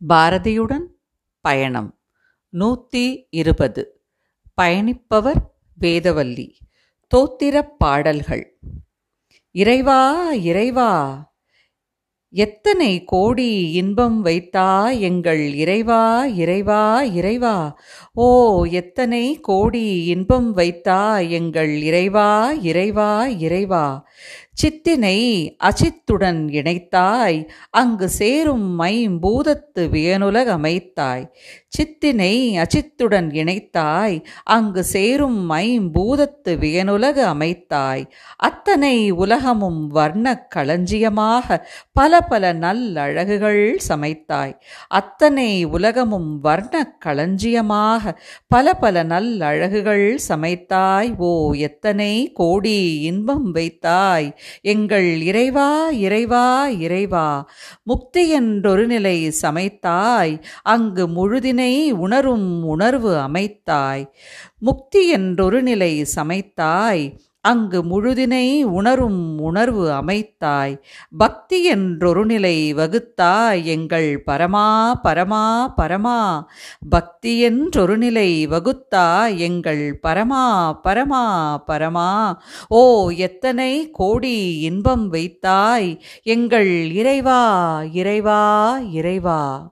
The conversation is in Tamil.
பாரதியுடன் பயணம். நூற்றி இருபது. பயணிப்பவர் வேதவல்லி. தோத்திரப் பாடல்கள். இறைவா இறைவா எத்தனை கோடி இன்பம் வைத்தா எங்கள் இறைவா இறைவா இறைவா? ஓ எத்தனை கோடி இன்பம் வைத்தா எங்கள் இறைவா இறைவா இறைவா? சித்தினை அசித்துடன் இணைத்தாய் அங்கு சேரும் மைம்பூதத்து வியனுலக அமைத்தாய். சித்தினை அச்சித்துடன் இணைத்தாய் அங்கு சேரும் மைம்பூதத்து வியனுலக அமைத்தாய். அத்தனை உலகமும் வர்ண களஞ்சியமாக பல பல நல்லழகுகள் சமைத்தாய். அத்தனை உலகமும் வர்ண களஞ்சியமாக பல பல நல்லழகுகள் சமைத்தாய். ஓ எத்தனை கோடி இன்பம் வைத்தாய். எங்கள் இறைவா இறைவா இறைவா முக்தி என்றொரு நிலை சமைத்தாய் அங்கு முழுதினை உணரும் உணர்வு அமைத்தாய். முக்தி என்றொரு நிலை சமைத்தாய் அங்கு முழுதினை உணரும் உணர்வு அமைத்தாய். பக்தி என்றொரு நிலை வகுத்தாய் எங்கள் பரமா பரமா பரமா. பக்தி என்றொரு நிலை வகுத்தாய் எங்கள் பரமா பரமா பரமா. ஓ எத்தனை கோடி இன்பம் வைத்தாய். எங்கள் இறைவா இறைவா இறைவா.